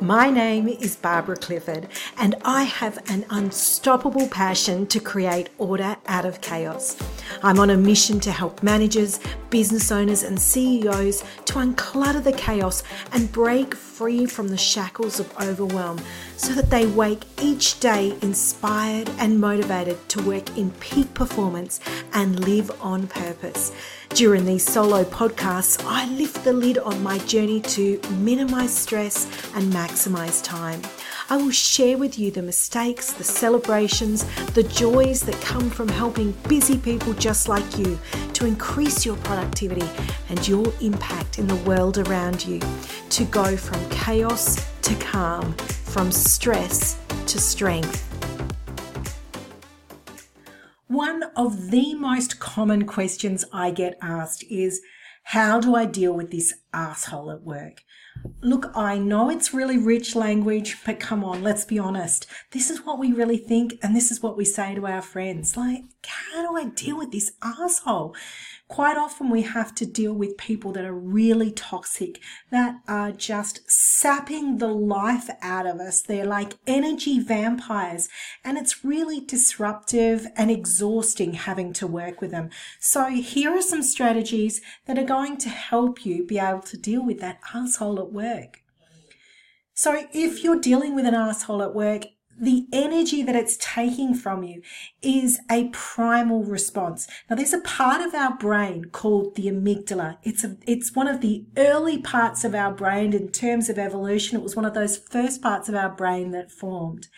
My name is Barbara Clifford, and I have an unstoppable passion to create order out of chaos. I'm on a mission to help managers, business owners, and CEOs to unclutter the chaos and break free from the shackles of overwhelm so that they wake each day inspired and motivated to work in peak performance and live on purpose. During these solo podcasts, I lift the lid on my journey to minimize stress and maximize time. I will share with you the mistakes, the celebrations, the joys that come from helping busy people just like you to increase your productivity and your impact in the world around you, to go from chaos to calm, from stress to strength. One of the most common questions I get asked is how do I deal with this asshole at work? Look, I know it's really rich language, but come on, let's be honest. This is what we really think, and this is what we say to our friends. Like, how do I deal with this asshole? quite often we have to deal with people that are really toxic, that are just sapping the life out of us. They're like energy vampires, and it's really disruptive and exhausting having to work with them. So, here are some strategies that are going to help you be able to deal with that asshole at work. So, if you're dealing with an asshole at work, the energy that it's taking from you is a primal response. Now, there's a part of our brain called the amygdala. It's a, it's one of the early parts of our brain in terms of evolution. It was one of those first parts of our brain that formed.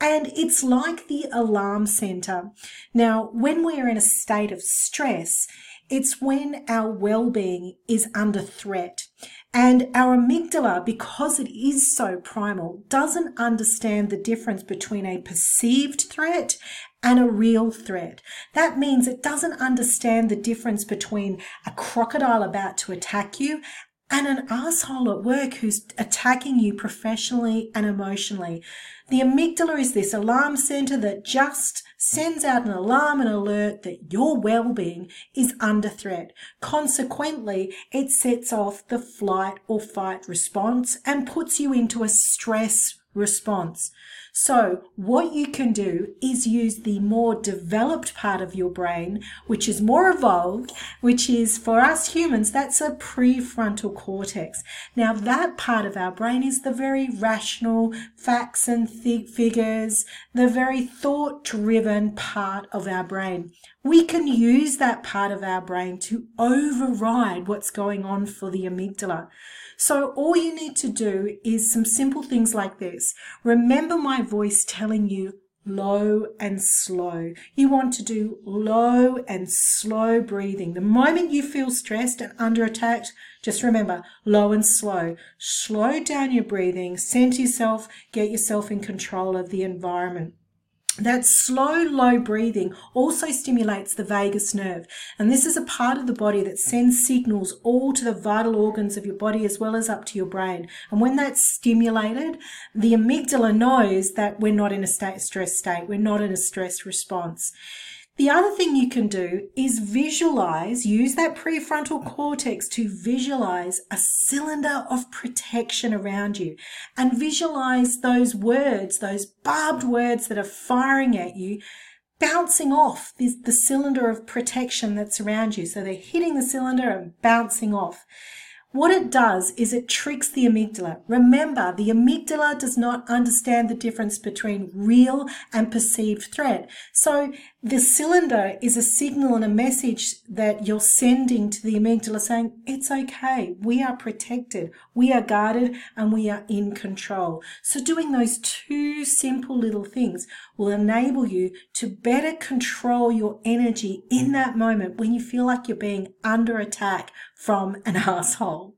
And it's like the alarm center. Now, when we're in a state of stress, it's when our well-being is under threat. And our amygdala, because it is so primal, doesn't understand the difference between a perceived threat and a real threat. That means it doesn't understand the difference between a crocodile about to attack you and an asshole at work who's attacking you professionally and emotionally. The amygdala is this alarm center that just sends out an alarm and alert that your well-being is under threat. Consequently, it sets off the flight or fight response and puts you into a stress response. So, what you can do is use the more developed part of your brain, which is more evolved, which is for us humans, that's a prefrontal cortex. Now, that part of our brain is the very rational, facts and th- figures, the very thought driven part of our brain. We can use that part of our brain to override what's going on for the amygdala. So all you need to do is some simple things like this. Remember my voice telling you low and slow. You want to do low and slow breathing. The moment you feel stressed and under attack, just remember low and slow. Slow down your breathing, center yourself, get yourself in control of the environment. That slow, low breathing also stimulates the vagus nerve. And this is a part of the body that sends signals all to the vital organs of your body as well as up to your brain. And when that's stimulated, the amygdala knows that we're not in a state, stress state. We're not in a stress response. The other thing you can do is visualize, use that prefrontal cortex to visualize a cylinder of protection around you and visualize those words, those barbed words that are firing at you, bouncing off the, the cylinder of protection that's around you. So they're hitting the cylinder and bouncing off. What it does is it tricks the amygdala. Remember, the amygdala does not understand the difference between real and perceived threat. So the cylinder is a signal and a message that you're sending to the amygdala saying, it's okay. We are protected. We are guarded and we are in control. So doing those two simple little things will enable you to better control your energy in that moment when you feel like you're being under attack from an asshole.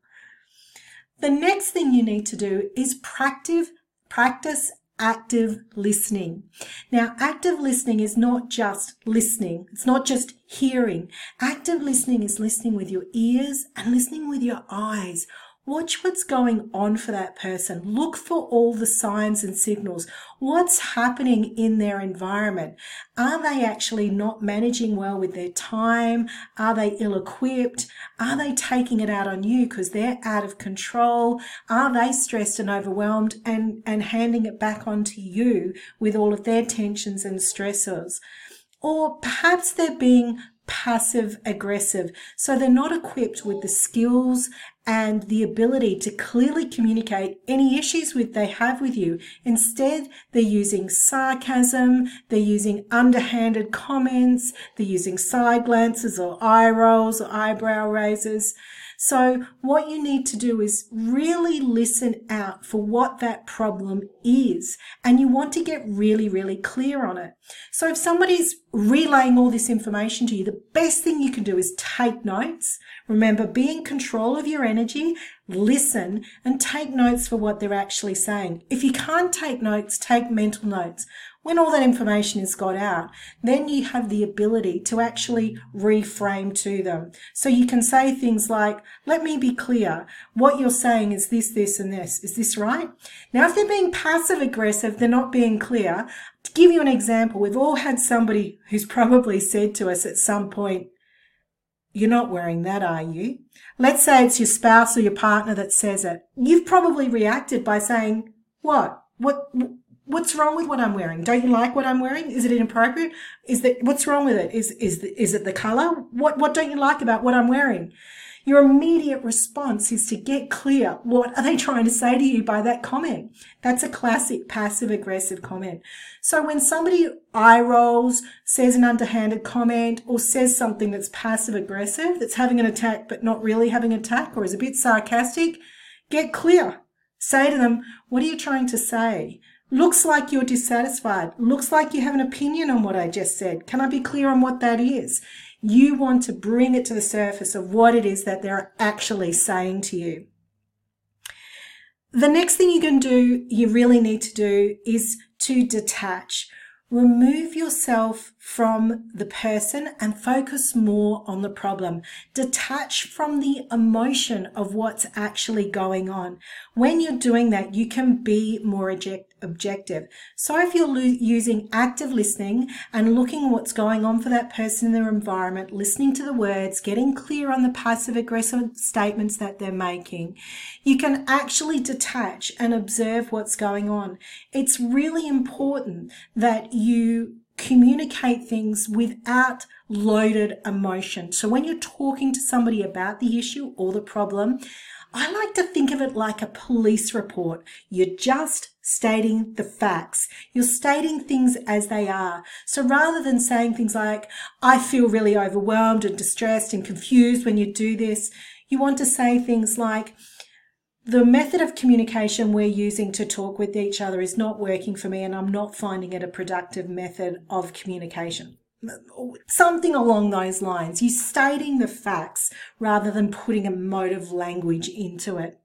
The next thing you need to do is practice, practice active listening. Now, active listening is not just listening. It's not just hearing. Active listening is listening with your ears and listening with your eyes. Watch what's going on for that person. Look for all the signs and signals. What's happening in their environment? Are they actually not managing well with their time? Are they ill equipped? Are they taking it out on you because they're out of control? Are they stressed and overwhelmed and, and handing it back onto you with all of their tensions and stressors? Or perhaps they're being passive aggressive. So they're not equipped with the skills and the ability to clearly communicate any issues with they have with you. Instead, they're using sarcasm, they're using underhanded comments, they're using side glances or eye rolls or eyebrow raises. So what you need to do is really listen out for what that problem is. And you want to get really, really clear on it. So if somebody's relaying all this information to you, the best thing you can do is take notes. Remember, be in control of your energy, listen and take notes for what they're actually saying. If you can't take notes, take mental notes when all that information is got out, then you have the ability to actually reframe to them. So you can say things like, let me be clear. What you're saying is this, this, and this. Is this right? Now, if they're being passive aggressive, they're not being clear. To give you an example, we've all had somebody who's probably said to us at some point, you're not wearing that, are you? Let's say it's your spouse or your partner that says it. You've probably reacted by saying, what? What? what's wrong with what I'm wearing? Don't you like what I'm wearing? Is it inappropriate? Is that what's wrong with it? Is is the, is it the color? What what don't you like about what I'm wearing? Your immediate response is to get clear. What are they trying to say to you by that comment? That's a classic passive aggressive comment. So when somebody eye rolls, says an underhanded comment, or says something that's passive aggressive, that's having an attack but not really having an attack, or is a bit sarcastic, get clear. Say to them, what are you trying to say? Looks like you're dissatisfied. Looks like you have an opinion on what I just said. Can I be clear on what that is? You want to bring it to the surface of what it is that they're actually saying to you. The next thing you can do, you really need to do is to detach. Remove yourself from the person and focus more on the problem. Detach from the emotion of what's actually going on. When you're doing that, you can be more objective. So if you're lo- using active listening and looking what's going on for that person in their environment, listening to the words, getting clear on the passive aggressive statements that they're making, you can actually detach and observe what's going on. It's really important that you communicate things without loaded emotion. So when you're talking to somebody about the issue or the problem, I like to think of it like a police report. You're just stating the facts. You're stating things as they are. So rather than saying things like, I feel really overwhelmed and distressed and confused when you do this, you want to say things like, the method of communication we're using to talk with each other is not working for me and I'm not finding it a productive method of communication. Something along those lines. You're stating the facts rather than putting emotive language into it.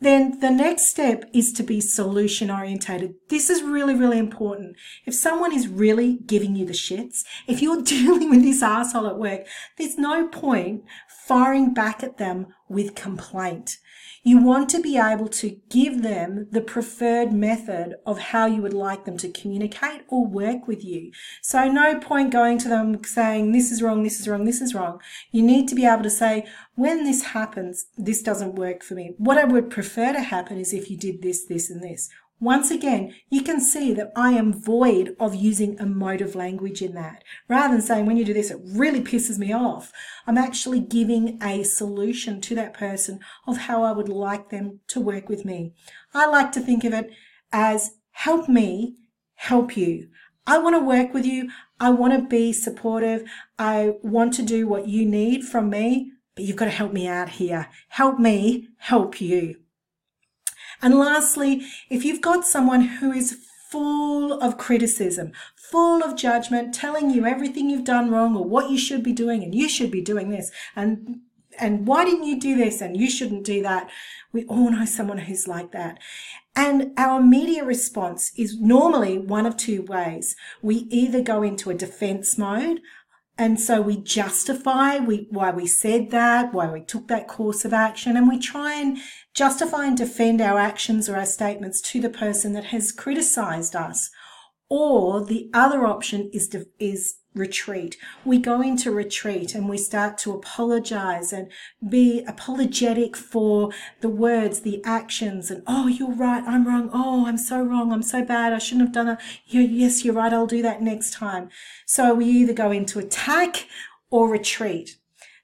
Then the next step is to be solution orientated. This is really, really important. If someone is really giving you the shits, if you're dealing with this asshole at work, there's no point firing back at them with complaint. You want to be able to give them the preferred method of how you would like them to communicate or work with you. So no point going to them saying, this is wrong, this is wrong, this is wrong. You need to be able to say, when this happens, this doesn't work for me. What I would prefer to happen is if you did this, this, and this. Once again, you can see that I am void of using emotive language in that. Rather than saying, when you do this, it really pisses me off, I'm actually giving a solution to that person of how I would like them to work with me. I like to think of it as help me help you. I want to work with you. I want to be supportive. I want to do what you need from me, but you've got to help me out here. Help me help you. And lastly, if you've got someone who is full of criticism, full of judgment, telling you everything you've done wrong or what you should be doing and you should be doing this and and why didn't you do this and you shouldn't do that. We all know someone who's like that. And our immediate response is normally one of two ways. We either go into a defense mode And so we justify we, why we said that, why we took that course of action, and we try and justify and defend our actions or our statements to the person that has criticized us. Or the other option is, is retreat. We go into retreat and we start to apologize and be apologetic for the words, the actions, and oh, you're right, I'm wrong. Oh, I'm so wrong. I'm so bad. I shouldn't have done that. Yes, you're right. I'll do that next time. So we either go into attack or retreat.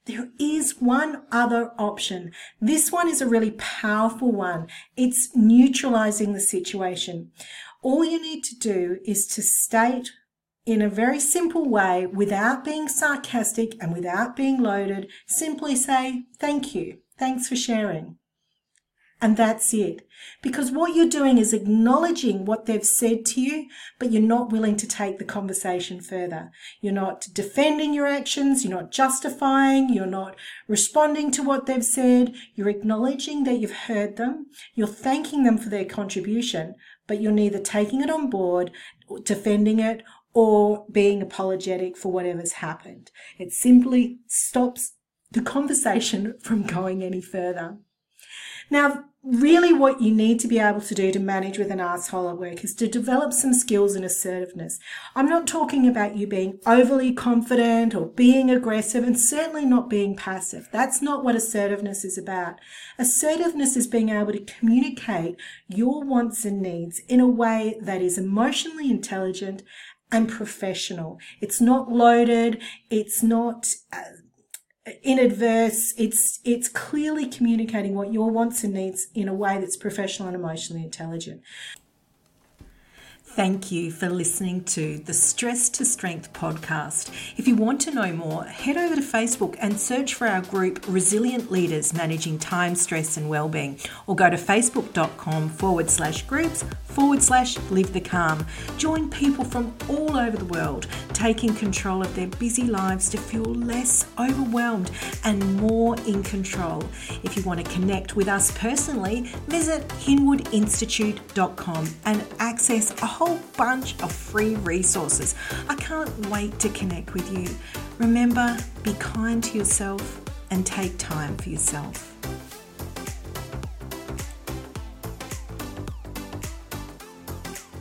There is one other option. This one is a really powerful one. It's neutralizing the situation. All you need to do is to state in a very simple way without being sarcastic and without being loaded. Simply say, thank you. Thanks for sharing. And that's it. Because what you're doing is acknowledging what they've said to you, but you're not willing to take the conversation further. You're not defending your actions. You're not justifying. You're not responding to what they've said. You're acknowledging that you've heard them. You're thanking them for their contribution, but you're neither taking it on board, defending it, or being apologetic for whatever's happened. It simply stops the conversation from going any further. Now, really what you need to be able to do to manage with an asshole at work is to develop some skills in assertiveness. I'm not talking about you being overly confident or being aggressive and certainly not being passive. That's not what assertiveness is about. Assertiveness is being able to communicate your wants and needs in a way that is emotionally intelligent and professional. It's not loaded. It's not uh, inadverse. It's, it's clearly communicating what your wants and needs in a way that's professional and emotionally intelligent. Thank you for listening to the Stress to Strength podcast. If you want to know more, head over to Facebook and search for our group Resilient Leaders Managing Time, Stress and Wellbeing, or go to facebook.com forward slash groups forward slash live the calm. Join people from all over the world taking control of their busy lives to feel less overwhelmed and more in control. If you want to connect with us personally, visit hinwoodinstitute.com and access a whole bunch of free resources. I can't wait to connect with you. Remember, be kind to yourself and take time for yourself.